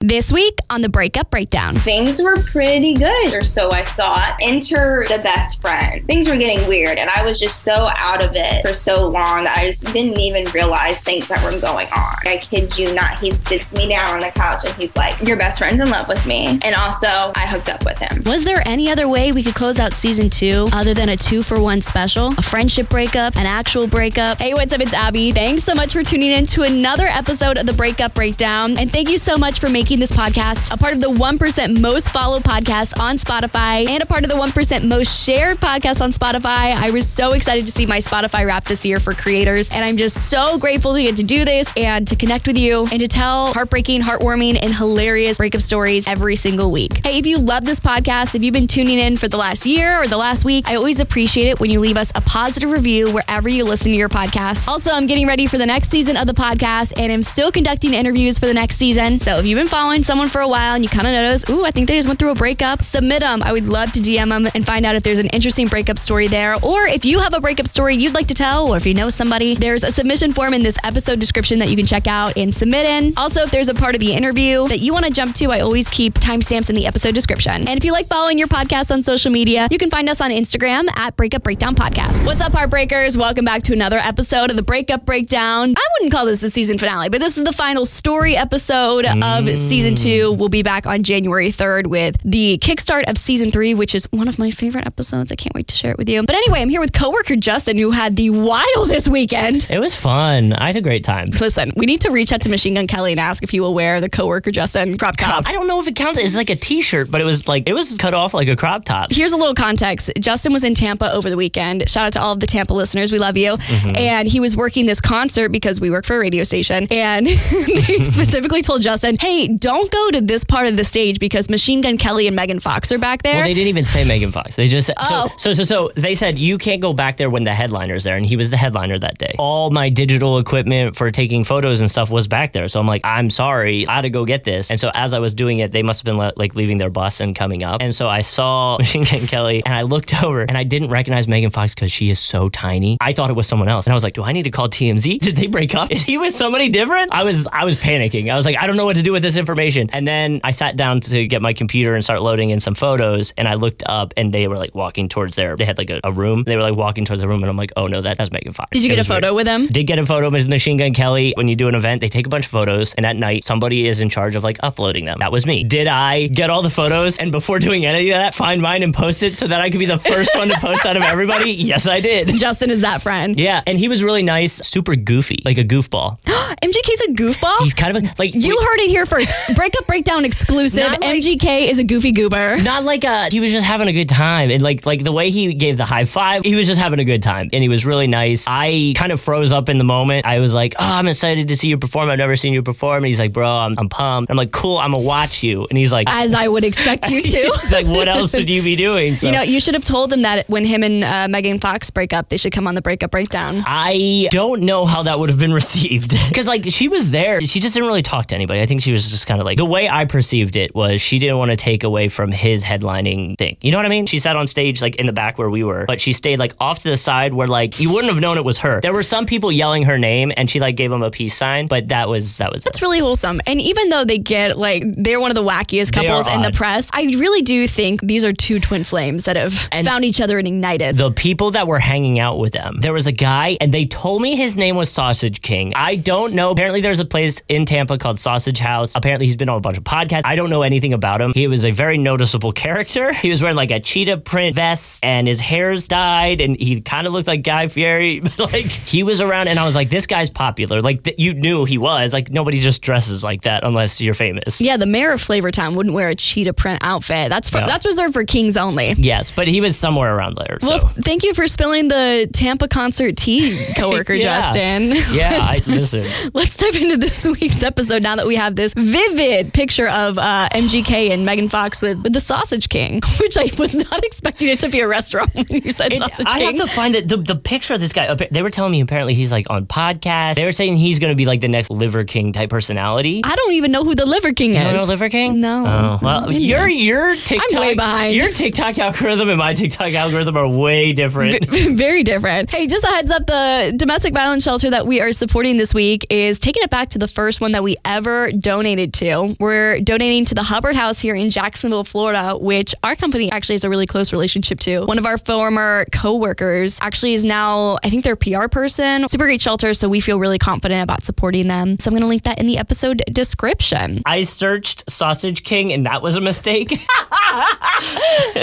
This week on the Breakup Breakdown. Things were pretty good, or so I thought. Enter the best friend. Things were getting weird, and I was just so out of it for so long that I just didn't even realize things that were going on. I kid you not, he sits me down on the couch and he's like, Your best friend's in love with me. And also, I hooked up with him. Was there any other way we could close out season two other than a two for one special? A friendship breakup, an actual breakup? Hey, what's up? It's Abby. Thanks so much for tuning in to another episode of the Breakup Breakdown. And thank you so much for making this podcast a part of the 1% most followed podcast on Spotify and a part of the 1% most shared podcast on Spotify. I was so excited to see my Spotify wrap this year for creators. And I'm just so grateful to get to do this and to connect with you and to tell heartbreaking, heartwarming, and hilarious breakup stories every single week. Hey, if you love this podcast, if you've been tuning in for the last year or the last week, I always appreciate it when you leave us a positive review wherever you listen to your podcast. Also, I'm getting ready for the next season of the podcast and I'm still conducting interviews for the next season. So if you've been following someone for a while and you kind of notice, ooh, I think they just went through a breakup, submit them. I would love to DM them and find out if there's an interesting breakup story there. Or if you have a breakup story you'd like to tell, or if you know somebody, there's a submission form in this episode description that you can check out and submit in. Also, if there's a part of the interview that you want to jump to, I always keep timestamps in the episode description. And if you like following your podcast on social media, you can find us on Instagram at Breakup Breakdown Podcast. What's up, Heartbreakers? Welcome back to another episode of the Breakup Breakdown. I wouldn't call this the season finale, but this is the final story episode of mm. Season two. We'll be back on January 3rd with the kickstart of season three, which is one of my favorite episodes. I can't wait to share it with you. But anyway, I'm here with coworker Justin, who had the wildest weekend. It was fun. I had a great time. Listen, we need to reach out to Machine Gun Kelly and ask if he will wear the coworker Justin crop top. I don't know if it counts. It's like a t-shirt, but it was like it was cut off like a crop top. Here's a little context. Justin was in Tampa over the weekend. Shout out to all of the Tampa listeners. We love you. Mm-hmm. And he was working this concert because we work for a radio station. And they specifically told Justin, hey, don't go to this part of the stage because Machine Gun Kelly and Megan Fox are back there. Well, they didn't even say Megan Fox. They just said, Oh. so, so so so they said you can't go back there when the headliner's there, and he was the headliner that day. All my digital equipment for taking photos and stuff was back there, so I'm like, I'm sorry, I had to go get this. And so as I was doing it, they must have been le- like leaving their bus and coming up, and so I saw Machine Gun Kelly, and I looked over, and I didn't recognize Megan Fox because she is so tiny. I thought it was someone else, and I was like, do I need to call TMZ? Did they break up? Is he with somebody different? I was I was panicking. I was like, I don't know what to do with this information. And then I sat down to get my computer and start loading in some photos, and I looked up, and they were like walking towards their. They had like a, a room. They were like walking towards the room, and I'm like, oh no, that, that's Megan Fox. Did you It get a was weird. photo with him? Did get a photo with Machine Gun Kelly. When you do an event, they take a bunch of photos, and at night, somebody is in charge of like uploading them. That was me. Did I get all the photos and before doing any of that, find mine and post it so that I could be the first one to post out of everybody? Yes, I did. Justin is that friend. Yeah, and he was really nice, super goofy, like a goofball. MGK's a goofball. He's kind of a, like you we- heard it here first. Breakup Breakdown exclusive. Like- MGK is a goofy goober. not like a he was just having a good time and like like the way he gave the high five he was just having a good time and he was really nice i kind of froze up in the moment i was like oh i'm excited to see you perform i've never seen you perform and he's like bro i'm, I'm pumped i'm like cool i'm gonna watch you and he's like As I would expect you to. he's like what else would you be doing so You know, you should have told him that when him and uh, Megan Fox break up, they should come on the breakup breakdown. I don't know how that would have been received because like she was there she just didn't really talk to anybody I think she was just kind of like the way I perceived it was she didn't want to take away from his headlining thing you know what I mean she sat on stage like in the back where we were but she stayed like off to the side where like you wouldn't have known it was her there were some people yelling her name and she like gave them a peace sign but that was that was it. That's really wholesome. And even though they get like they're one of the wackiest couples in the press, I really do think these are two twin flames that have And- found each other and ignited. the people that were hanging out with them. There was a guy, and they told me his name was Sausage King. I don't know. Apparently, there's a place in Tampa called Sausage House. Apparently, he's been on a bunch of podcasts. I don't know anything about him. He was a very noticeable character. He was wearing like a cheetah print vest, and his hair's dyed, and he kind of looked like Guy Fieri. like he was around, and I was like, this guy's popular. Like th- you knew he was. Like nobody just dresses like that unless you're famous. Yeah, the mayor of Flavortown wouldn't wear a cheetah print outfit. That's for, Yeah. that's reserved for kings only. Yes, but he was somewhere around there. So. Well, thank you for spilling the Tampa concert tea, coworker Yeah. Justin. yeah, I, listen. Let's dive into this week's episode now that we have this vivid picture of uh, MGK and Megan Fox with, with the Sausage King, which I was not expecting it to be a restaurant when you said It- Sausage I King. I have to find the, the the picture of this guy. They were telling me apparently he's like on podcasts. They were saying he's going to be like the next Liver King type personality. I don't even know who the Liver King You is. don't know Liver King? No. Oh, well, No, your your TikTok I'm way behind. Your TikTok algorithm and my TikTok algorithm are way different. Very different. Hey, just a heads up the domestic violence shelter that we are supporting this week is taking it back to the first one that we ever donated to. We're donating to the Hubbard House here in Jacksonville, Florida, which our company actually has a really close relationship to. One of our former co-workers actually is now, I think they're PR person. Super great shelter, so we feel really confident about supporting them. So I'm going to link that in the episode description. I searched Sausage King and that was a mistake.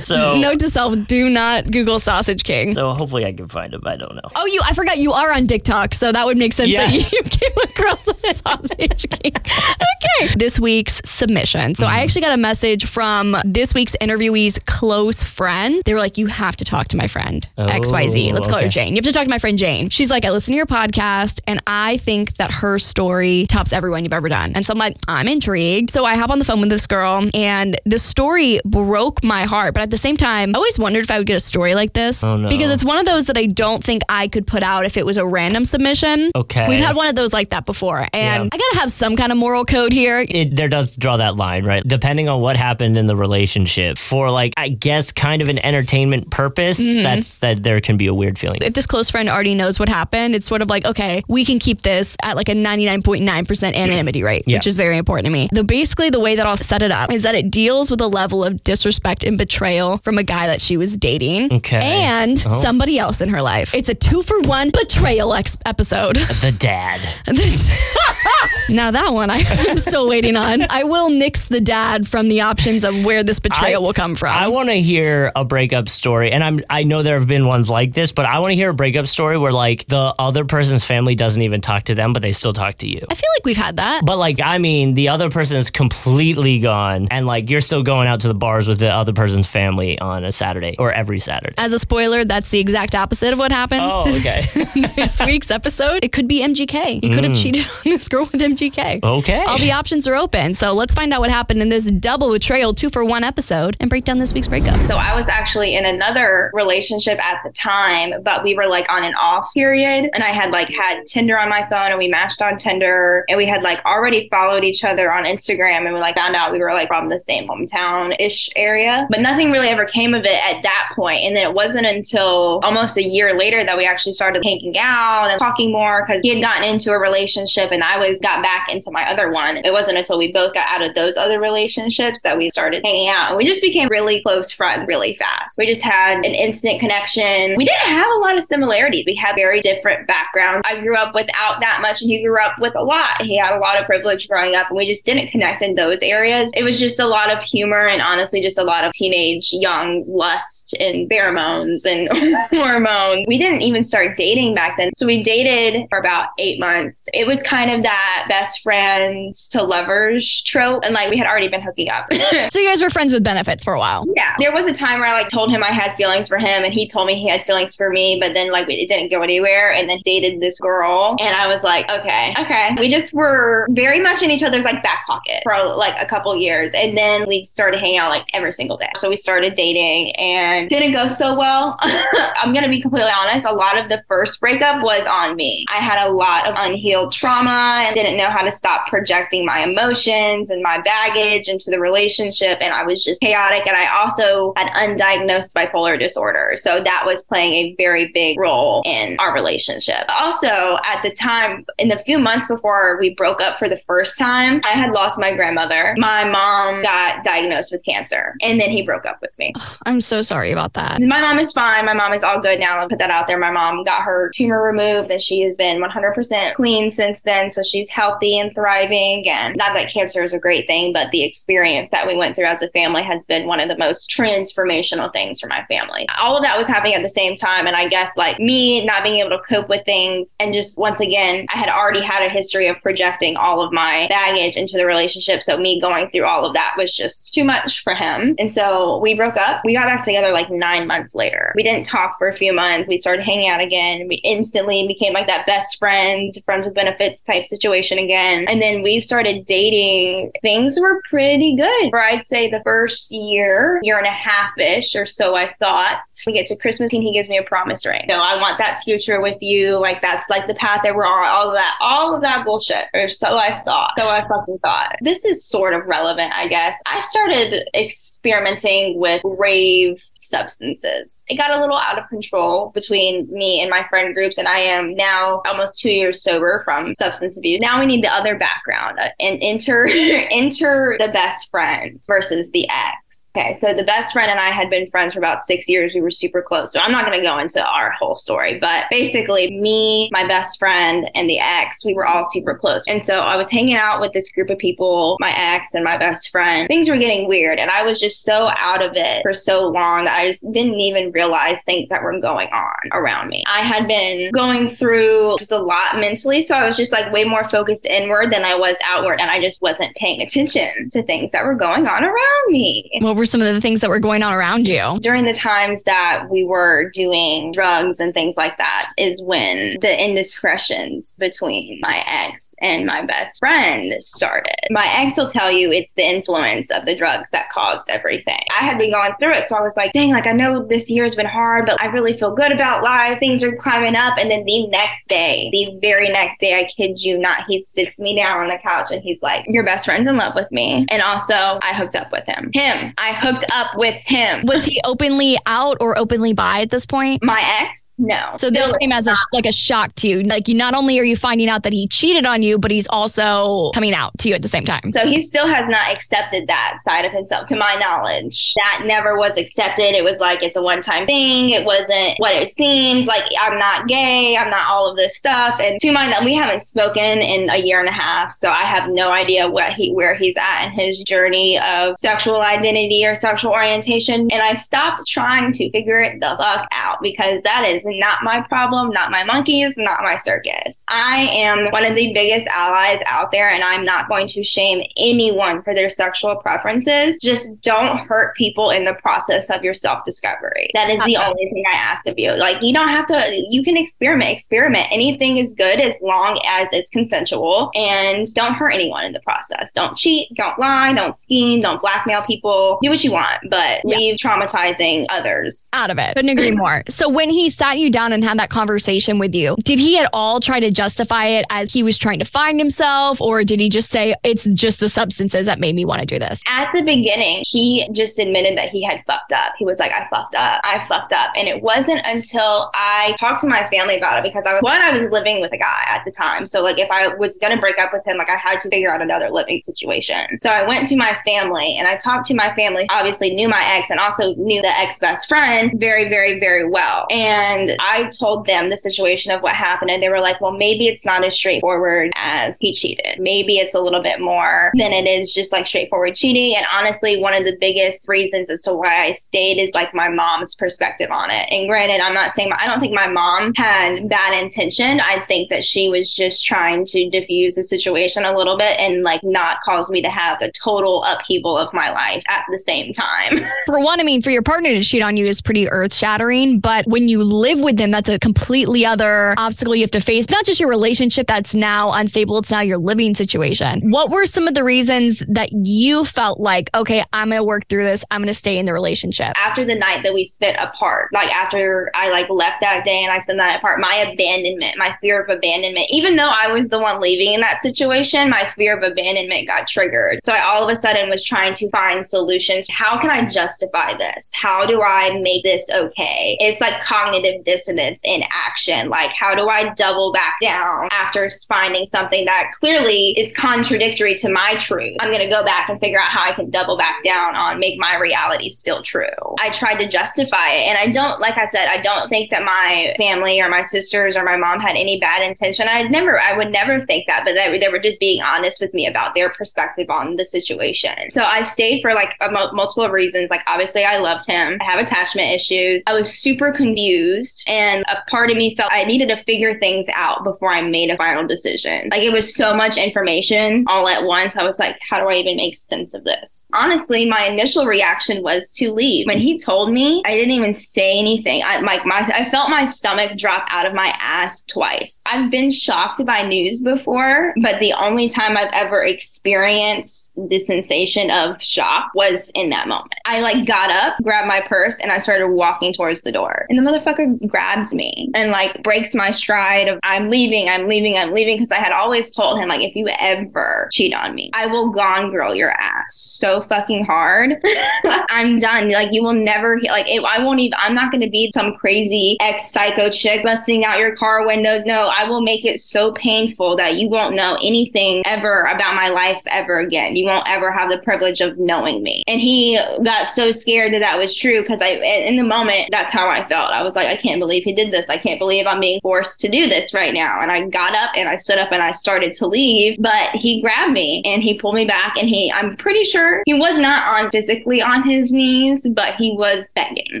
so Note to self, do not Google Sausage King. so hopefully I can find him. I don't know. Oh, you! I forgot you are on TikTok, so that would make sense Yeah. that you came across the sausage king. Okay, this week's submission. So I mm-hmm. actually got a message from this week's interviewee's close friend. They were like, "You have to talk to my friend X Y Z. Oh, Let's call her. Jane. You have to talk to my friend Jane." She's like, "I listen to your podcast, and I think that her story tops everyone you've ever done." And so I'm like, "I'm intrigued." So I hop on the phone with this girl, and the story broke my heart. But at the same time, I always wondered if I would get a story like this Oh, no. because it's one of those that I don't think I could put out if it was a random submission. Okay. We've had one of those like that before. And Yeah. I got to have some kind of moral code here. it there does draw that line, right? Depending on what happened in the relationship, for like I guess kind of an entertainment purpose, Mm-hmm. that's that there can be a weird feeling. If this close friend already knows what happened, it's sort of like, okay, we can keep this at like a 99.9% anonymity rate, Yeah. which is very important to me. The basically the way that I'll set it up is that it deals with a level of disrespect and betrayal from a guy that she was dating Okay. and Oh. somebody else in her life. It's a two for one betrayal ex- episode. The dad. now that one I, I'm still waiting on. I will nix the dad from the options of where this betrayal I- will come from. I want to hear a breakup story, and I'm I know there have been ones like this, but I want to hear a breakup story where like the other person's family doesn't even talk to them, but they still talk to you. I feel like we've had that. But like, I mean, the other person is completely gone, and like you're still going out to the bars with the other person's family on a Saturday or every Saturday. As a spoiler, that's the exact opposite of what happens Oh, to, okay. to this week's episode. It could be MGK. You could have hmm. cheated on this girl with MGK. Okay. All the options are open. So let's find out what happened in this double betrayal, two for one episode, and break down this week's breakup. So I was actually in another relationship at the time, but we were like on an off period. And I had like had Tinder on my phone and we matched on Tinder and we had like already followed each other on Instagram and we like found out we were like from the same hometown ish area. But nothing really ever came of it at that point. And then it wasn't until almost a year later that we actually started hanging out and talking more because he had gotten into a relationship and I was got back into my other one. It wasn't until we both got out of those other relationships that we started hanging out. We just became really close friends really fast. We just had an instant connection. We didn't have a lot of similarities. We had very different backgrounds. I grew up without that much and he grew up with a lot. He had a lot of privilege growing up and we just didn't connect in those areas. It was just a lot of humor and honestly just a lot of teenage young lust and pheromones and hormones. We didn't even start dating back then. So we dated for about eight months. It was kind of that best friends to lovers trope. And like we had already been hooking up. So you guys were friends with benefits for a while. Yeah. There was a time where I like told him I had feelings for him and he told me he had feelings for me, but then like it didn't go anywhere and then dated this girl. And I was like, okay, okay. We just were very much in each other's like back pocket for like a couple years. And then we started hanging out like every single day. So we started dating and didn't go so well. I'm going to be completely honest. A lot of the first breakup was on me. I had a lot of unhealed trauma and didn't know how to stop projecting my emotions and my baggage into the relationship. And I was just chaotic. And I also had undiagnosed bipolar disorder. So that was playing a very big role in our relationship. Also, at the time, in the few months before we broke up for the first time, I had lost my grandmother. My mom got diagnosed with cancer cancer. And then he broke up with me. I'm so sorry about that. My mom is fine. My mom is all good now. I'll put that out there. My mom got her tumor removed and she has been 100% clean since then. So she's healthy and thriving. And not that cancer is a great thing, but the experience that we went through as a family has been one of the most transformational things for my family. All of that was happening at the same time. And I guess like me not being able to cope with things and just once again, I had already had a history of projecting all of my baggage into the relationship. So me going through all of that was just too much for him. And so we broke up. We got back together like nine months later. We didn't talk for a few months. We started hanging out again. We instantly became like that best friends, friends with benefits type situation again. And then we started dating. Things were pretty good for I'd say the first year, year and a half ish or so, I thought. We get to Christmas and he gives me a promise ring. No, I want that future with you. Like that's like the path that we're on, all of that, all of that bullshit. Or so I thought. So I fucking thought. This is sort of relevant, I guess. I started experimenting with rave substances. It got a little out of control between me and my friend groups, and I am now almost two years sober from substance abuse. Now we need the other background uh, and enter enter the best friend versus the ex. Okay, so the best friend and I had been friends for about six years. We were super close. So I'm not going to go into our whole story, but basically, me, my best friend, and the ex, we were all super close. And so I was hanging out with this group of people, my ex and my best friend. Things were getting weird, and I was just so out of it for so long that I just didn't even realize things that were going on around me. I had been going through just a lot mentally, so I was just like way more focused inward than I was outward, and I just wasn't paying attention to things that were going on around me. What were some of the things that were going on around you? During the times that we were doing drugs and things like that is when the indiscretions between my ex and my best friend started. My ex will tell you it's the influence of the drugs that caused everything. I had been going through it, so I was like, dang, like I know this year has been hard, but I really feel good about life. Things are climbing up. And then the next day, the very next day, I kid you not, he sits me down on the couch and he's like, Your best friend's in love with me. And also, I hooked up with him. Him. I hooked up with him. Was he openly out or openly bi at this point? My ex? No. So this came as a like a shock to you. Like you not only are you finding out that he cheated on you, but he's also coming out to you at the same time. So he still has not accepted that side of himself, to my knowledge. That never was accepted. It was like it's a one time thing. It wasn't what it seemed. Like I'm not gay. I'm not all of this stuff. And to my knowledge, we haven't spoken in a year and a half. So I have no idea what he where he's at in his journey of sexual identity or sexual orientation. And I stopped trying to figure it the fuck out because that is not my problem, not my monkeys, not my circus. I am one of the biggest allies out there, and I'm not going to shame anyone for their sexual preferences. Just don't hurt people in the process of your self discovery. That is the only thing I ask of you. Like, you don't have to, you can experiment, experiment. Anything is good as long as it's consensual and don't hurt anyone in the process. Don't cheat, don't lie, don't scheme, don't blackmail people. Do what you want, but Yeah. leave traumatizing others. out of it. Couldn't agree more. So when he sat you down and had that conversation with you, did he at all try to justify it as he was trying to find himself, or did he just say it's just the substances that made me want to do this? At the beginning, he just admitted that he had fucked up. He was like, I fucked up. I fucked up. And it wasn't until I talked to my family about it because I was, one, I was living with a guy at the time. So, like, if I was going to break up with him, like, I had to figure out another living situation. So, I went to my family and I talked to my family, obviously knew my ex and also knew the ex best friend very, very, very well. And I told them the situation of what happened. And they were like, well, maybe it's not as straightforward as he cheated. Maybe it's a little bit more than it is just like straightforward cheating. And honestly, one of the biggest reasons as to why I stayed is like my mom's perspective on it. And granted, I'm not saying I don't think my mom had bad intention. I think that she was just trying to diffuse the situation a little bit and like not cause me to have a total upheaval of my life at the same time. For one, I mean, for your partner to cheat on you is pretty earth shattering, but when you live with them, that's a completely other obstacle you have to face. It's not just your relationship that's now unstable, it's now your living situation. What were some of the reasons that you felt like, okay, I'm going to work through this, I'm going to stay in the relationship? after the night that we spent apart, like after I like left that day and I spent that apart, my abandonment, my fear of abandonment, even though I was the one leaving in that situation, my fear of abandonment got triggered. So I all of a sudden was trying to find solutions. How can I justify this? How do I make this okay? It's like cognitive dissonance in action. Like, how do I double back down after finding something that clearly is contradictory to my truth? I'm going to go back and figure out how I can double back down on make my reality still true. I tried to justify it. And I don't, like I said, I don't think that my family or my sisters or my mom had any bad intention. I'd never, I would never think that, but that they were just being honest with me about their perspective on the situation. So I stayed for like multiple reasons. Like, obviously, I loved him. I have attachment issues. I was super confused. And a part of me felt I needed to figure things out before I made a final decision. Like, it was so much information all at once. I was like, how do I even make sense of this? Honestly, my initial reaction was to leave. When he told me, I didn't even say anything. I like my I felt my stomach drop out of my ass twice. I've been shocked by news before, but the only time I've ever experienced the sensation of shock was in that moment. I like got up, grabbed my purse, and I started walking towards the door. And the motherfucker grabs me and like breaks my stride of I'm leaving, I'm leaving, I'm leaving. Cause I had always told him, like, if you ever cheat on me, I will gone girl your ass so fucking hard. I'm done. Like, you will never, like, it, I won't even, I'm not going to be some crazy ex psycho chick busting out your car windows. No, I will make it so painful that you won't know anything ever about my life ever again. You won't ever have the privilege of knowing me. And he got so scared that that was true because I, in the moment, that's how I felt. I was like, I can't believe he did this. I can't believe I'm being forced to do this right now. And I got up and I stood up and I started to leave, but he grabbed me and he pulled me back and he, I'm pretty sure he was not on physically on his knees, but he was begging.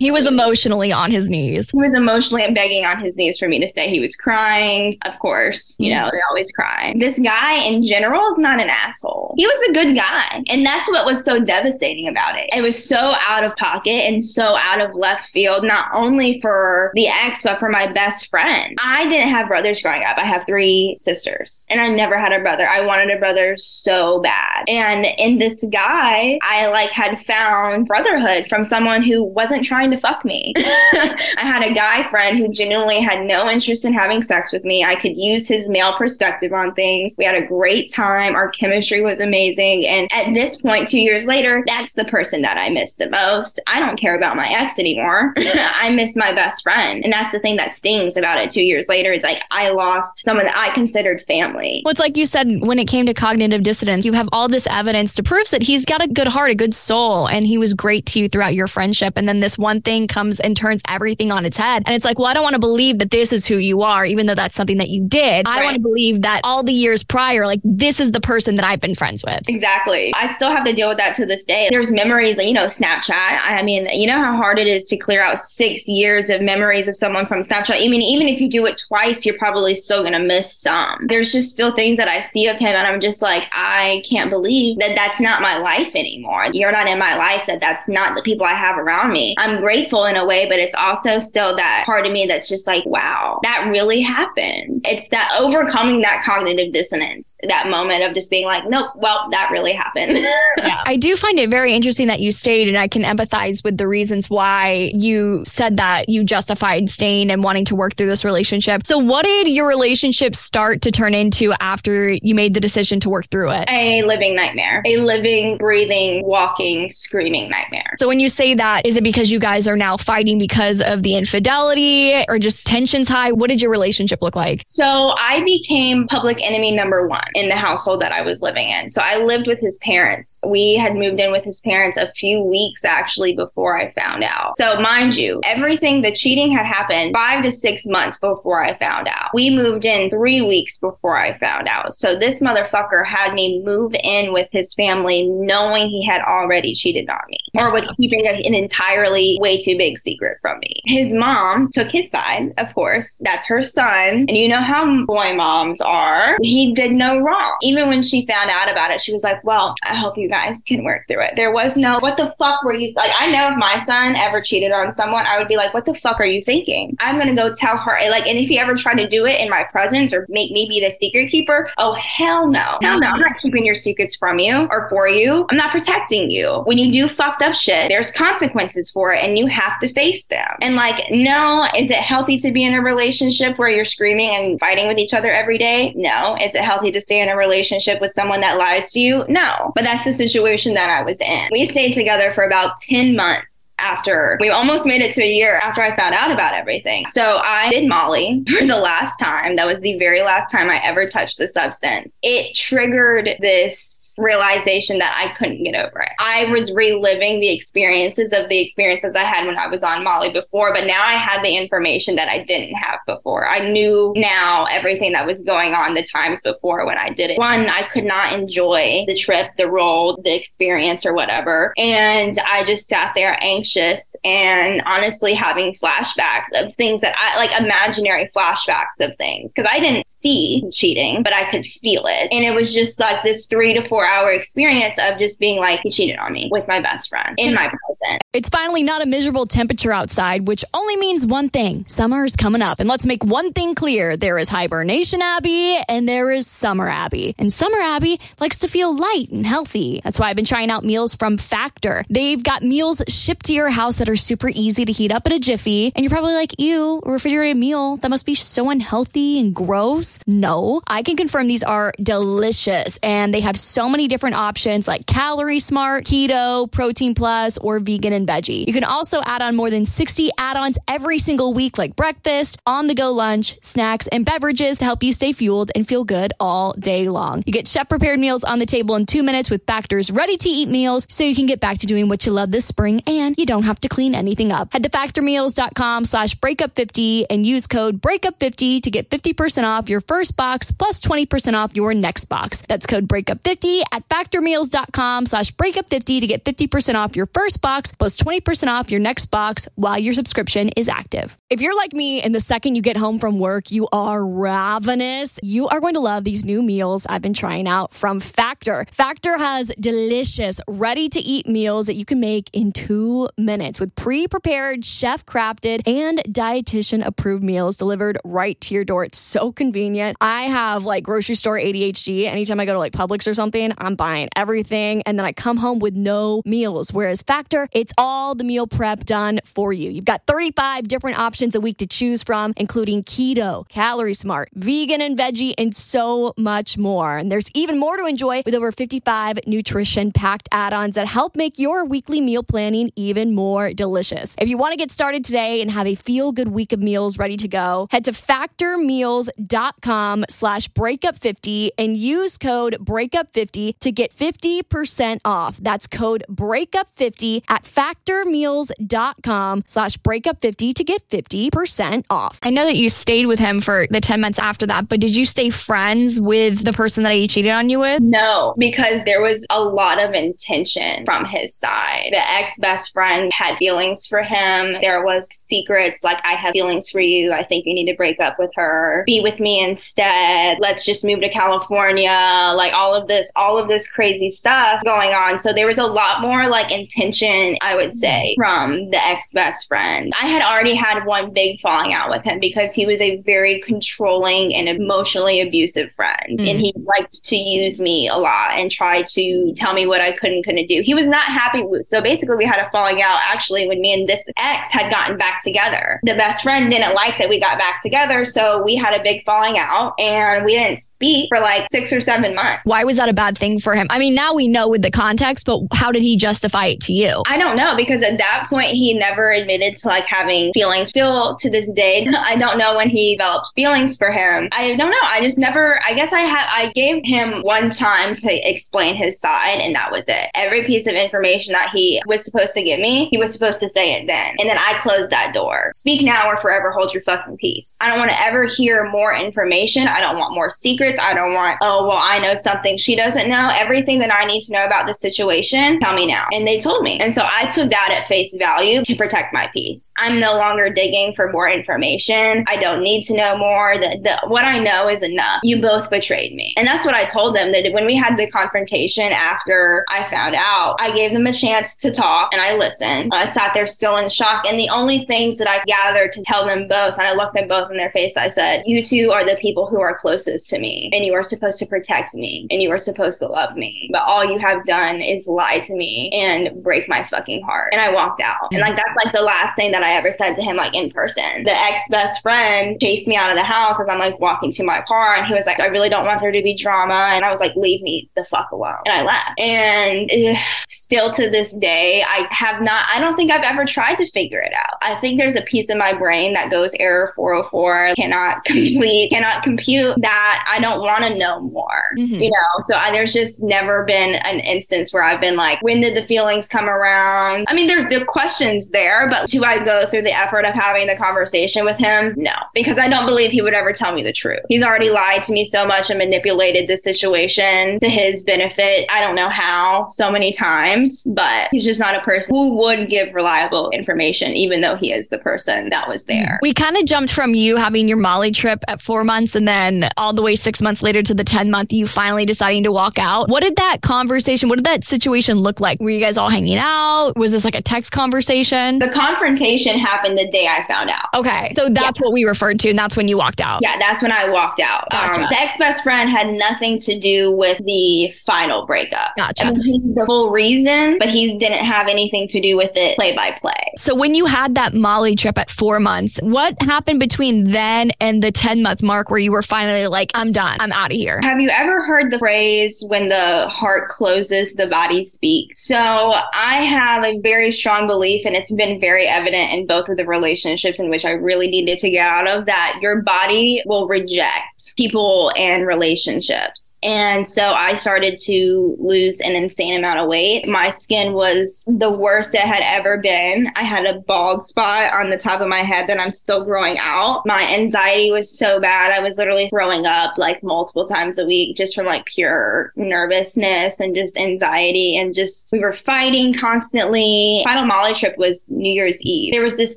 He was emotionally on his knees. He was emotionally begging on his knees for me to stay. He was crying, of course. You mm. know, they always cry. This guy in general is not an asshole. He was a good guy. And that's what was so devastating about it. It was so out of pocket and so out of left field, not only for the ex, but for my best friend. I didn't have brothers growing up. I have three sisters and I never had a brother. I wanted a brother so bad. And in this guy, I like had found brotherhood from someone who wasn't trying to fuck me. I had a guy friend who genuinely had no interest in having sex with me. I could use his male perspective on things. We had a great time. Our chemistry was amazing. And at this point, two years later, that's the person that I miss the most. I don't care about my ex anymore. I miss my best friend. And that's the thing that stings about it two years later is like I lost someone that I considered family. Well, it's like you said, when it came to cognitive dissonance, you have all this evidence to prove that he's got a good heart, a good soul, and he was great to you throughout your friendship. And then this one thing comes and turns everything on its head. And it's like, well, I don't want to believe that this is who you are, even though that's something that you did. I want to believe that all the years prior, like this is the person that I've been friends with. Exactly. I still have to deal with that to this day. There's memories, you know, Snapchat. I mean, you know how hard it is to clear out six years of memories of someone from Snapchat. I mean, even if you do it twice, you're probably still going to miss some. There's just still things that I see of him, and I'm just like, I can't believe that that's not my life anymore. You're not in my life, that that's not the people I have around me. I'm grateful in a way, but it's also still that part of me that's just like, wow, that really happened. It's that overcoming that cognitive dissonance, that moment of just being like, nope, well, that really happened. I do find it very interesting that you stayed, and I can empathize with the reasons why you said that you justified staying and wanting to work through this relationship. So, what did your relationship start to turn into after you made the decision to work through it? a living nightmare, a living, breathing, walking, screaming nightmare. So, when you say that, is it because you guys are now fighting because of the infidelity or just tensions high? What did your relationship look like? So I became public enemy number one in the household that I was living in. So I lived with his parents. We had moved in with his parents a few weeks actually before I found out. So mind you, everything, the cheating had happened five to six months before I found out. We moved in three weeks before I found out. So this motherfucker had me move in with his family knowing he had already cheated on me or was keeping an entirely way too big secret from me. His mom took his side, of course. That's her son. And you know how boy moms are. He did no wrong. Even when she found out about it, she was like, Well, I hope you guys can work through it. There was no, what the fuck were you like? I know if my son ever cheated on someone, I would be like, What the fuck are you thinking? I'm gonna go tell her like and if he ever tried to do it in my presence or make me be the secret keeper, oh hell no. Hell no. I'm not keeping your secrets from you or for you. I'm not protecting you. When you do fucked up shit, there's consequences for it and you have to face them. And like, no, is it healthy to be in a relationship where you're screaming and fighting with each other every day? No. Is it healthy to stay in a relationship with someone that lies to you? No. But that's the situation that I was in. We stayed together for about 10 months after we almost made it to a year after I found out about everything. So I did Molly for the last time. That was the very last time I ever touched the substance. It triggered this realization that I couldn't get over it. I was reliving the experiences of the experiences I had when I was on Molly before, but now I had the information that I didn't have before. I knew now everything that was going on the times before when I did it. One, I could not enjoy the trip, the roll, the experience, or whatever. And I just sat there anxious and honestly having flashbacks of things that I like imaginary flashbacks of things because I didn't see cheating, but I could feel it. And it was just like this three to four hour experience of just being like, he cheated on me with my best friend in my present. It's finally not a miserable temperature outside, which only means one thing summer is coming up. And let's make one thing clear there is Hibernation Abby and there is Summer Abby. And Summer Abby likes to feel light and healthy. That's why I've been trying out meals from Factor. They've got meals shipped to your house that are super easy to heat up in a jiffy. And you're probably like, ew, a refrigerated meal. That must be so unhealthy and gross. No, I can confirm these are delicious and they have so many different options like Calorie Smart, Keto, Protein Plus, or Vegan and Veggie. You can also add on more than 60 add ons every single week, like breakfast, on the go lunch, snacks, and beverages to help you stay fueled and feel good all day long. You get chef prepared meals on the table in two minutes with Factor's ready to eat meals so you can get back to doing what you love this spring and you don't have to clean anything up. Head to factormeals.com slash breakup50 and use code breakup50 to get 50% off your first box plus 20% off your next box. That's code breakup50 at factormeals.com slash breakup50 to get 50% off your first box plus 20% off your next box while your subscription is active. If you're like me and the second you get home from work, you are ravenous, you are going to love these new meals I've been trying out from Factor. Factor has delicious, ready to eat meals that you can make in two minutes with pre prepared, chef crafted, and dietitian approved meals delivered right to your door. It's so convenient. I have like grocery store ADHD. Anytime I go to like Publix or something, I'm buying everything. And then I come home with no meals. Whereas Factor, it's all the meal prep done for you. You've got 35 different options a week to choose from, including keto, calorie smart, vegan and veggie, and so much more. And there's even more to enjoy with over 55 nutrition packed add ons that help make your weekly meal planning even more delicious. If you want to get started today and have a feel good week of meals ready to go, head to factormeals.com slash breakup50 and use code breakup50 to get 50% off. That's code breakup50 at factormeals.com slash breakup50 to get 50% off. I know that you stayed with him for the 10 months after that, but did you stay friends with the person that he cheated on you with? No, because there was a lot of intention from his side. The ex best friend had feelings for him. There was secrets like, I have feelings for you. I think you need to break up with her. Be with me instead. Let's just move to California. Like all of this, all of this crazy stuff going on. So there was a lot more like intention, I would say, from the ex best friend. I had already had one big falling out with him because he was a very controlling and emotionally abusive friend. Mm. And he liked to use me a lot and try to tell me what I could and couldn't do. He was not happy with, so basically we had a falling out actually when me and this ex had gotten back together. The best friend didn't like that we got back together, so we had a big falling out and we didn't speak for like six or seven months. Why was that a bad thing for him? I mean, now we know with the context, but how did he justify it to you? I don't know because at that point he never admitted to like having feelings. Still to this day, I don't know when he developed feelings for him. I don't know. I just never. I guess I had. I gave him one time to explain his side, and that was it. Every piece of information that he was supposed to give me, he was supposed to say it then, and then I closed that door. Speak now or forever hold your fucking peace. I don't want to ever hear more information. I don't want more secrets. I don't want. Oh well, I know something she doesn't know. Everything that I need to know about the situation, tell me now. And they told me, and so I took that at face value to protect my peace. I'm no longer digging for more information. I don't need to know more. The, the, what I know is enough. You both betrayed me. And that's what I told them that when we had the confrontation after I found out, I gave them a chance to talk and I listened. Listen. I uh, sat there still in shock. And the only things that I gathered to tell them both, and I looked them both in their face, I said, You two are the people who are closest to me, and you are supposed to protect me, and you are supposed to love me. But all you have done is lie to me and break my fucking heart. And I walked out. And like, that's like the last thing that I ever said to him, like in person. The ex best friend chased me out of the house as I'm like walking to my car, and he was like, I really don't want there to be drama. And I was like, Leave me the fuck alone. And I left. And still to this day, I have not, I don't think I've ever tried to figure it out. I think there's a piece in my brain that goes error 404, cannot complete, cannot compute that I don't want to know more, Mhm. you know? So I, there's just never been an instance where I've been like, when did the feelings come around? I mean, there, there are questions there, but do I go through the effort of having the conversation with him? No, because I don't believe he would ever tell me the truth. He's already lied to me so much and manipulated the situation to his benefit. I don't know how so many times, but he's just not a person who would give reliable information, even though he is the person that was there. We kind of jumped from you having your Molly trip at four months and then all the way six months later to the 10 month, you finally deciding to walk out. What did that conversation, what did that situation look like? Were you guys all hanging out? Was this like a text conversation? The confrontation happened the day I found out. Okay. So that's what we referred to. And that's when you walked out. Yeah, that's when I walked out. Gotcha. Um, the ex best friend had nothing to do with the final breakup. Gotcha. I mean, he's the full reason, but he didn't have anything to do with it play by play. So when you had that Molly trip at four months, what happened between then and the 10 month mark where you were finally like, I'm done, I'm out of here? Have you ever heard the phrase when the heart closes, the body speaks? So I have a very strong belief, and it's been very evident in both of the relationships in which I really needed to get out of that your body will reject people and relationships. And so I started to lose an insane amount of weight. My skin was the worst it had ever been. I had a bald spot on the top of my head that I'm still growing out. My anxiety was so bad. I was literally throwing up like multiple times a week just from like pure nervousness and just anxiety. And just we were fighting constantly. Final Molly trip was New Year's Eve. There was this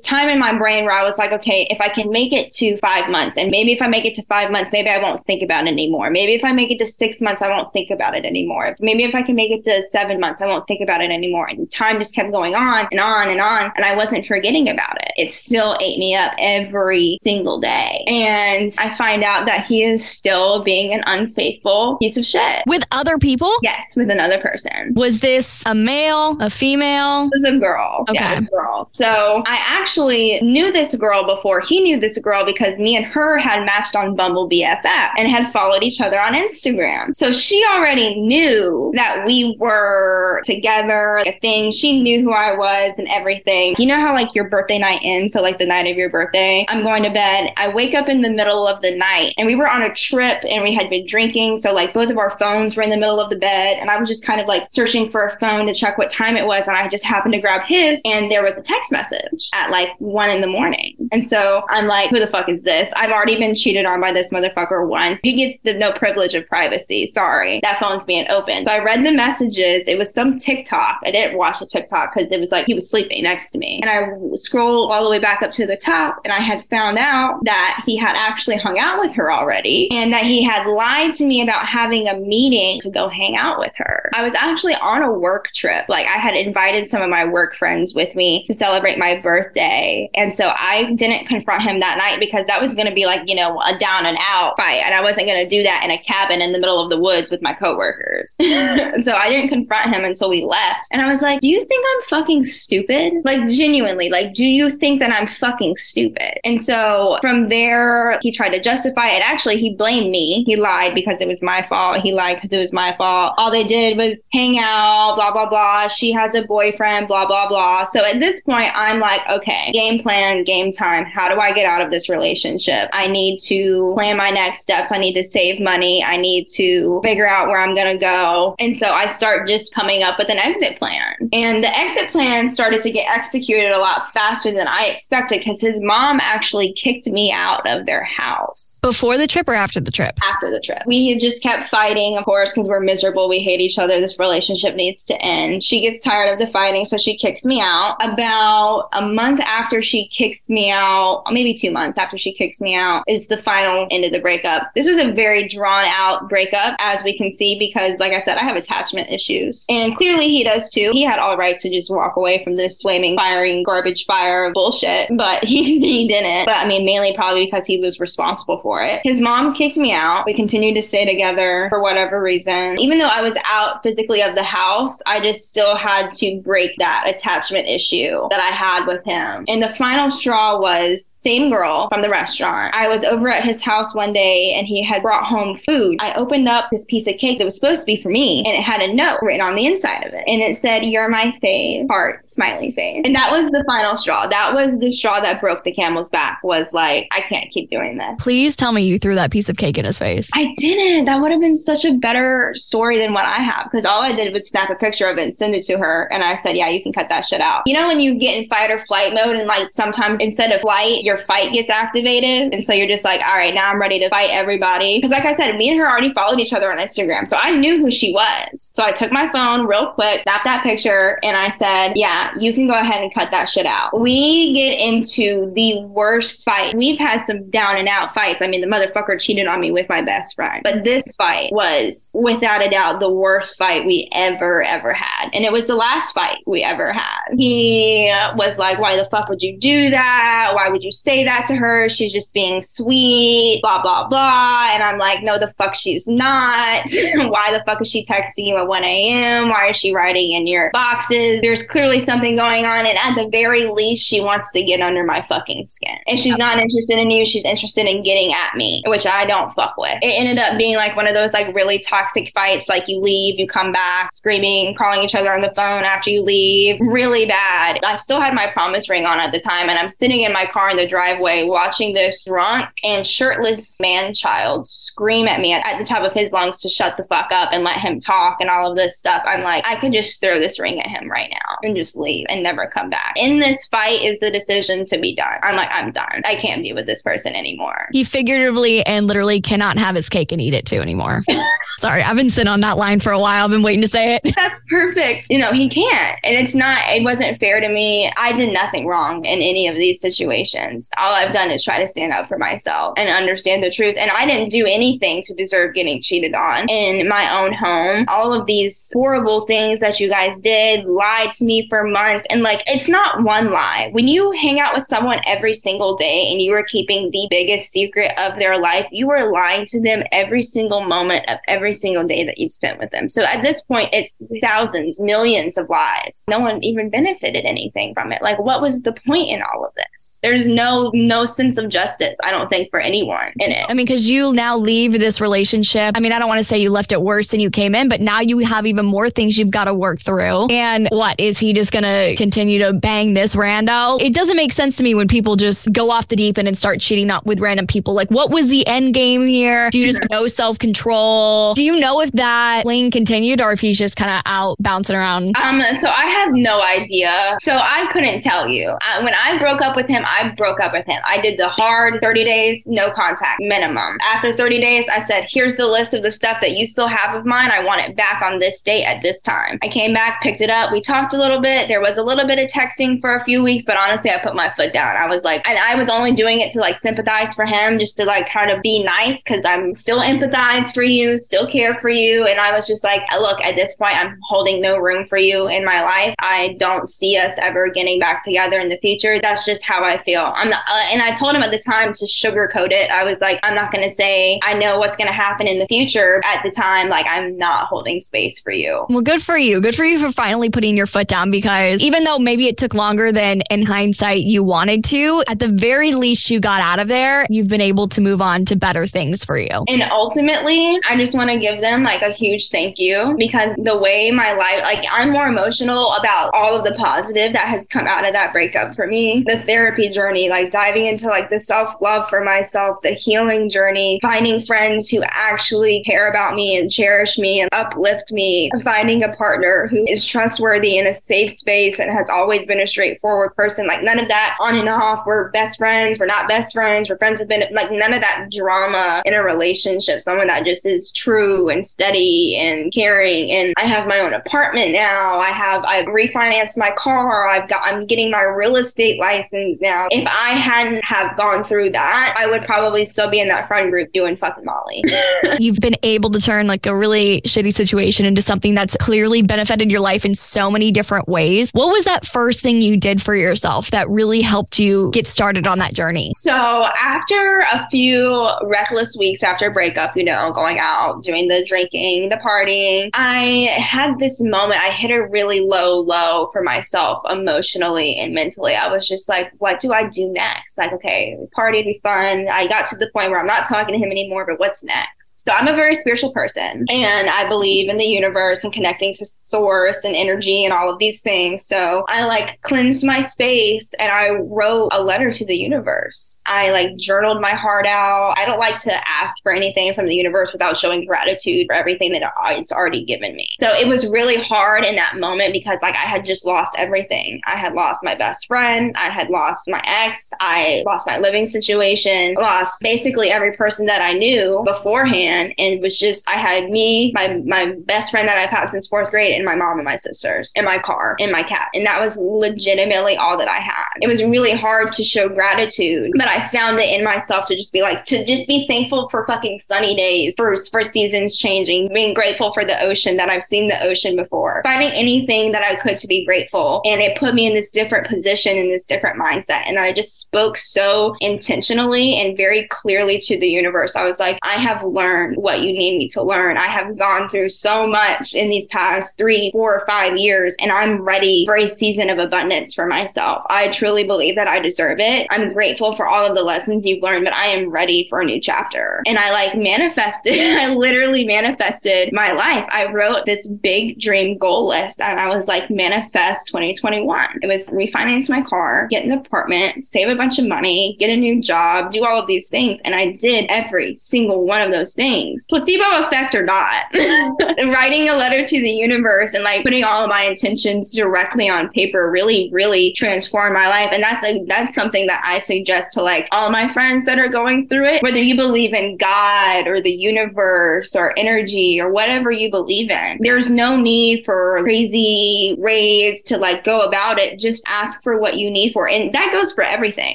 time in my brain where I was like, okay, if I can make it to five months, and maybe if I make it to five months, maybe I won't think about it anymore. Maybe if I make it to six months, I won't think about it anymore. Maybe if I can make it to seven months, I won't think about it anymore. And time just kept going on and on and on. And I wasn't forgetting about it. It still ate me up every single day. And I find out that he is still being an unfaithful piece of shit. With other people? Yes, with another person. Was this a male, a female? It was a girl. Yeah, Okay. was a girl. So I actually knew this girl before he knew this girl because me and her had matched on Bumble BFF and had followed each other on Instagram. So she already knew that we were together, like a thing. She knew who I was and everything. You know how like your birthday night ends, so like the night of your birthday, I'm going to bed. I wake up in the middle of the night and we were on a trip and we had been drinking. So like both of our phones were in the middle of the bed and I was just kind of like searching for a phone to check what time it was. And I just happened to grab his and there was a text message at like one in the morning. And so I'm like, who the fuck is this? I've already been cheated on by this motherfucker once. He gets the no privilege of privacy. Sorry. That phone's being open. So I read the messages. It was some TikTok. I didn't watch the TikTok because it was like he was sleeping next to me. And I scrolled all the way back up to the top and I had found out that he had actually hung out with her already and that he had lied to me about having a meeting to go hang out with her. I was actually on a work trip. Like I had invited some of my work friends with me to celebrate my birthday. And so I didn't confront him that night because that was going to be like, you know, a down and out fight. And I wasn't going to do that in a cabin in the middle of the woods with my coworkers. so I didn't confront him until we left. And I was like, do you think I'm fucking stupid? Like genuinely, like, do you think that I'm fucking stupid? And so from there, he tried to justify it. Actually, he blamed me. He lied because it was my fault. He lied because it was my fault. All they did was hang out, blah, blah, blah. She has a boyfriend, blah, blah, blah. So at this point, I'm like, okay, game plan, game time. How do I get out of this relationship? I need to plan my next steps. I need to save money. I need to figure out where I'm going to go. And so I start just coming up with an exit plan. And the exit plan started to get executed a lot faster than I expected because his mom actually kicked me out of their house Before the trip or after the trip? after the trip. We just kept fighting, of course, because we're miserable. We hate each other. This relationship needs to end. She gets tired of the fighting, so she kicks me out. About a month after she kicks me out, maybe two months after she kicks me out, is the final end of the breakup. This was a very drawn out breakup, as we can see, because like I said, I have attachment issues. And clearly he does too. He had all rights to just walk away from this flaming, firing garbage fire of bullshit, but he, he didn't. But I mean, mainly probably because he was responsible for it. His mom kicked me out. We continued to stay together for whatever reason. Even though I was out physically of the house, I just still had to break that attachment issue that I had with him. And the final straw was same girl from the restaurant. I was over at his house one day and he had brought home food. I opened up this piece of cake that was supposed to be for me and it had a note written on the inside of it. And it said, You're my fave, heart, smiley face. And that was the final straw. That was the straw that broke the camel's back, was like, I can't keep doing this. Please tell me you threw that piece of cake in his face. I didn't. That would have been such a better story than what I have because all I did was snap a picture of it and send it to her. And I said, Yeah, you can cut that shit out. You know, when you get in fight or flight mode and like sometimes instead of flight, your fight gets activated. And so you're just like, All right, now I'm ready to fight everybody. Because, like I said, me and her already followed each other on Instagram. So I knew who she was. So I took my phone real quick, snapped that picture, and I said, Yeah, you can go ahead and cut that shit out. We get into the worst fight. We've had some down and out fights. I mean, the motherfucker cheated on me with my best friend. But this fight was without a doubt the worst fight we ever, ever had. And it was the last fight we ever had. He was like, Why the fuck would you do that? Why would you say that to her? She's just being sweet, blah, blah, blah. And I'm like, No, the fuck she's not. Why the fuck is she texting you at 1 a.m.? Why is she writing in your boxes? There's clearly something going on. And at the very least, she wants to get under my fucking skin. And she's not interested in you. She's interested in getting at me, which I don't fuck with. It ended up being like one of those like really toxic fights. Like you leave, you come back screaming, calling each other on the phone after you leave. Really bad. I still had my promise ring on at the time. And I'm sitting in my car in the driveway watching this drunk and shirtless man child scream at me at, at the top of his lungs to shut the fuck up and let him talk and all of this stuff. I'm like, I could just throw this ring at him right now and just leave and never come back. In this fight is the decision to be done. I'm like, I'm done. I can't be with this person anymore. He figuratively and literally cannot have his cake and eat it too anymore. Sorry, I've been sitting on that line for a while. I've been waiting to say it. That's perfect. You know, he can't. And it's not, it wasn't fair to me. I did nothing wrong in any of these situations. All I've done is try to stand up for myself and understand the truth. And I didn't do anything to deserve getting cheated on in my own home. All of these horrible things that you guys did, lied to me for months. And like, it's not one lie. When you hang out with someone every single day and you are keeping the biggest secret of their life, you are lying to them every single moment of every single day that you've spent with them. So at this point, it's thousands, millions of lies. No one even benefited anything from it. Like, what was the point in all of this? There's no no sense of justice, I don't think, for anyone it. I mean, because you now leave this relationship. I mean, I don't want to say you left it worse than you came in, but now you have even more things you've got to work through. And what is he just going to continue to bang this rando? It doesn't make sense to me when people just go off the deep end and start cheating up with random people. Like, what was the end game here? Do you just know self control? Do you know if that fling continued or if he's just kind of out bouncing around? Um, so I have no idea. So I couldn't tell you. I, when I broke up with him, I broke up with him. I did the hard 30 days, no contact minimum. After 30 days, I said, here's the list of the stuff that you still have of mine. I want it back on this date at this time. I came back, picked it up. We talked a little bit. There was a little bit of texting for a few weeks, but honestly, I put my foot down. I was like, and I was only doing it to like sympathize for him, just to like kind of be nice because I'm still empathize for you, still care for you. And I was just like, look, at this point, I'm holding no room for you in my life. I don't see us ever getting back together in the future. That's just how I feel. I'm not, uh, and I told him at the time to sugarcoat it. I was like, I'm not going to say I know what's going to happen in the future. At the time, like, I'm not holding space for you. Well, good for you. Good for you for finally putting your foot down because even though maybe it took longer than in hindsight you wanted to, at the very least you got out of there, you've been able to move on to better things for you. And ultimately, I just want to give them like a huge thank you because the way my life, like, I'm more emotional about all of the positive that has come out of that breakup for me. The therapy journey, like diving into like the self love for myself, the healing journey, finding friends who actually care about me and cherish me and uplift me, finding a partner who is trustworthy in a safe space and has always been a straightforward person. Like, none of that on and off. We're best friends. We're not best friends. We're friends with been like none of that drama in a relationship. Someone that just is true and steady and caring. And I have my own apartment now. I have I've refinanced my car. I've got I'm getting my real estate license now. If I hadn't have gone through that, I would probably still be in that friend group doing fucking Molly. You've been able to turn like a really shitty situation into something that's clearly benefited your life in so many different ways. What was that first thing you did for yourself that really helped you get started on that journey? So after a few reckless weeks after breakup, you know, going out, doing the drinking, the partying, I had this moment. I hit a really low low for myself emotionally and mentally. I was just like, what do I do next? Like, okay, party would be fun. I got to the point where I'm not talking to him anymore, but what's next? So I'm a very spiritual person and I believe in the universe and connecting to source and energy and all of these things. So I like cleansed my space and I wrote a letter to the universe. I like journaled my heart out. I don't like to ask for anything from the universe without showing gratitude for everything that it's already given me. So it was really hard in that moment because like I had just lost everything. I had lost my best friend. I had lost my ex. I lost my living situation, lost basically every person that I knew beforehand. And it was just, I had me, my, my best friend that I've had since fourth grade, and my mom and my sisters, and my car, and my cat. And that was legitimately all that I had. It was really hard to show gratitude, but I found it in myself to just be like, to just be thankful for fucking sunny days, for, for seasons changing, being grateful for the ocean that I've seen the ocean before, finding anything that I could to be grateful. And it put me in this different position, in this different mindset. And I just spoke so intentionally and very clearly to the universe. I was like, I have learned what you need me to learn. I have gone through so much in these past three, four, or five years, and I'm ready for a season of abundance for myself. I truly believe that I deserve it. I'm grateful for all of the lessons you've learned, but I am ready for a new chapter. And I like manifested, I literally manifested my life. I wrote this big dream goal list and I was like, manifest 2021. It was refinance my car, get an apartment, save a bunch of money, get a new job, do all of these things. And I did every single one of those things. Placebo effect or not. Writing a letter to the universe and like putting all of my intentions directly on paper really, really transformed my life. And that's a, that's something that I suggest to like all my friends that are going through it, whether you believe in God or the universe or energy or whatever you believe in. There's no need for crazy ways to like go about it. Just ask for what you need for. And that goes for everything.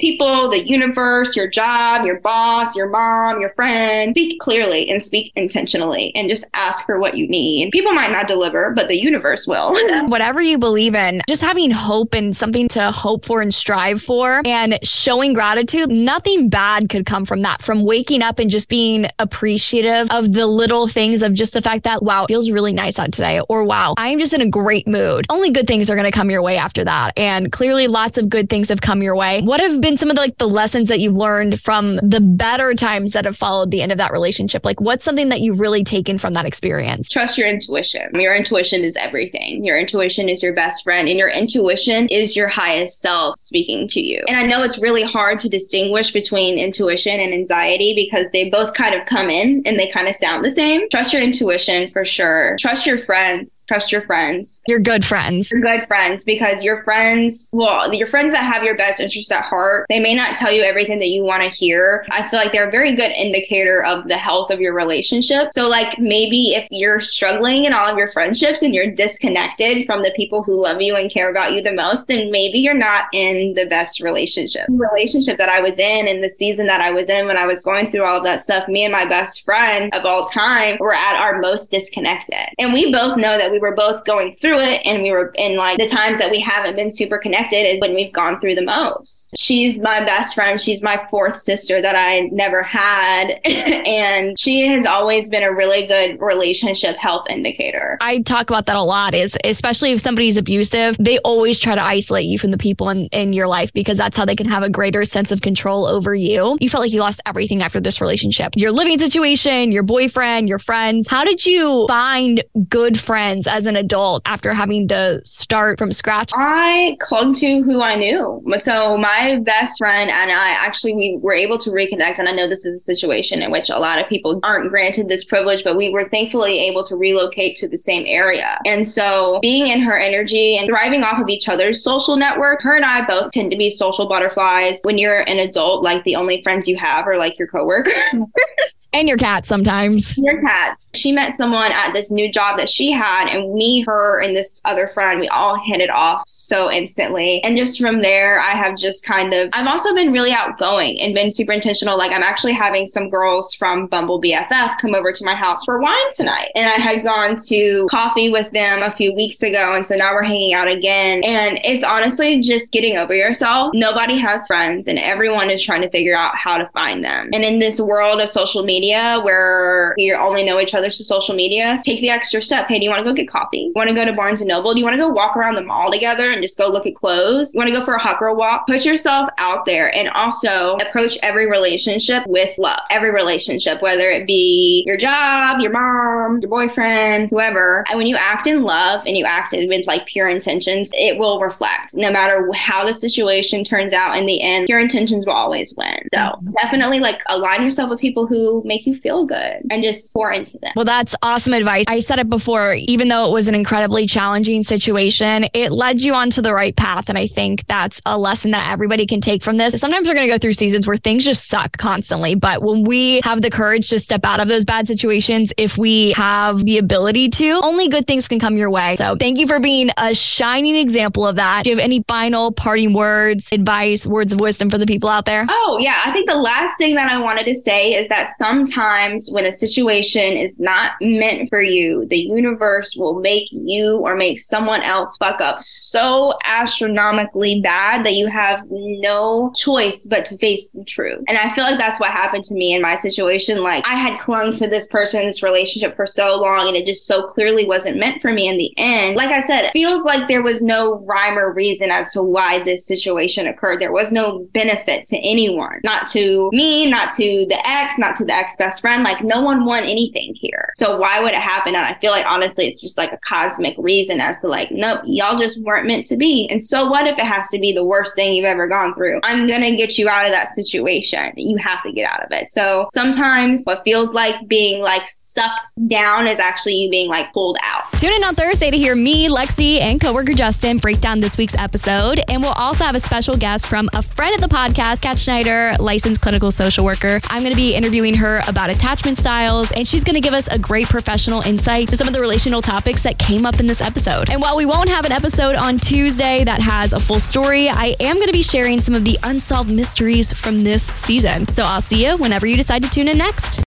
People, the universe, your job, your boss, your mom, your friend. Speak clearly and speak intentionally and just ask for what you need. People might not deliver, but the universe will. Whatever you believe in, just having hope and something to hope for and strive for and showing gratitude, nothing bad could come from that. From waking up and just being appreciative of the little things of just the fact that, wow, feels really nice out today, or wow, I'm just in a great mood. Only good things are going to come your way after that. And clearly, lots of good things have come your way. What have been some of the, like the lessons that you've learned from the better times that have followed the end of that relationship? Like, what's something that you've really taken from that experience? Trust your intuition. Your intuition is everything. Your intuition is your best friend, and your intuition is your highest self speaking to you. And I know it's really hard to distinguish between intuition and anxiety because they both kind of come in and they kind of sound the same. Trust your intuition for sure. Trust your friends. Trust your friends. Your good friends. Your good friends because your friends, well, your friends that have your best interest at heart, they may not tell you everything that you want to hear. I feel like they're a very good indicator of the health of your relationship. So, like, maybe if you're struggling in all of your friendships and you're disconnected from the people who love you and care about you the most, then maybe you're not in the best relationship. The relationship that I was in and the season that I was in when I was going through all of that stuff, me and my best friend of all time were at our most disconnected. And we both know that we were both going through it and we were in like the times that we haven't been super connected is when we've gone through the most. She's my best friend. She's my fourth sister that I never had. and she has always been a really good relationship health indicator. I talk about that a lot is especially if somebody's abusive, they always try to isolate you from the people in, in your life because that's how they can have a greater sense of control over you. You felt like you lost everything after this relationship. Your living situation, your boyfriend, your friends. How did you find good friends as an adult after having to start from scratch? I clung to who I knew. So my best friend and I actually we were able to reconnect and I know this is a situation in which a lot of people people aren't granted this privilege, but we were thankfully able to relocate to the same area. And so being in her energy and thriving off of each other's social network, her and I both tend to be social butterflies. When you're an adult, like the only friends you have are like your coworkers. and your cats sometimes. Your cats. She met someone at this new job that she had, and me, her, and this other friend, we all hit it off so instantly. And just from there, I have just kind of, I've also been really outgoing and been super intentional. Like, I'm actually having some girls from Bumble BFF come over to my house for wine tonight. And I had gone to coffee with them a few weeks ago. And so now we're hanging out again. And it's honestly just getting over yourself. Nobody has friends, and everyone is trying to figure out how to find them. And in this world of social media where we only know each other through social media, take the extra step. Hey, do you want to go get coffee? You want to go to Barnes and Noble? Do you want to go walk around the mall together and just go look at clothes? You want to go for a hot girl walk? Put yourself out there and also approach every relationship with love. Every relationship, whether it be your job, your mom, your boyfriend, whoever. And when you act in love and you act with like pure intentions, it will reflect no matter how the situation turns out in the end, your intentions will always win. So mm-hmm. definitely like align yourself with people who make you feel good and just pour into them. Well, that's awesome advice. I said it before, even though it was an incredibly challenging situation, it led you onto the right path. And I think that's a lesson that everybody can take from this. Sometimes we're going to go through seasons where things just suck constantly. But when we have the courage to step out of those bad situations, if we have the ability to, only good things can come your way. So thank you for being a shining example of that. Do you have any final parting words, advice, words of wisdom for the people out there? Oh, yeah. I think the last thing that I wanted to say is that sometimes when a situation is not meant for you, the universe will make you or make someone else fuck up so astronomically bad that you have no choice but to face the truth. And I feel like that's what happened to me in my situation. Like I had clung to this person's relationship for so long and it just so clearly wasn't meant for me in the end. Like I said, it feels like there was no rhyme or reason as to why this situation occurred. There was no benefit to anyone, not to me, not to the ex, not to the ex best friend. Like no one won anything here. So why would it happen? And I feel like honestly, it's just like a cosmic reason as to like, nope, y'all just weren't meant to be. And so what if it has to be the worst thing you've ever gone through? I'm to get you out of that situation. You have to get out of it. So sometimes what feels like being like sucked down is actually you being like pulled out. Tune in on Thursday to hear me, Lexi, and coworker Justin break down this week's episode. And we'll also have a special guest from a friend of the podcast, Kat Schneider, licensed clinical social worker. I'm going to be interviewing her about attachment styles, and she's going to give us a great professional insight to some of the relational topics that came up in this episode. And while we won't have an episode on Tuesday that has a full story, I am going to be sharing some of the unsolved mysteries from this season. So I'll see you whenever you decide to tune in next.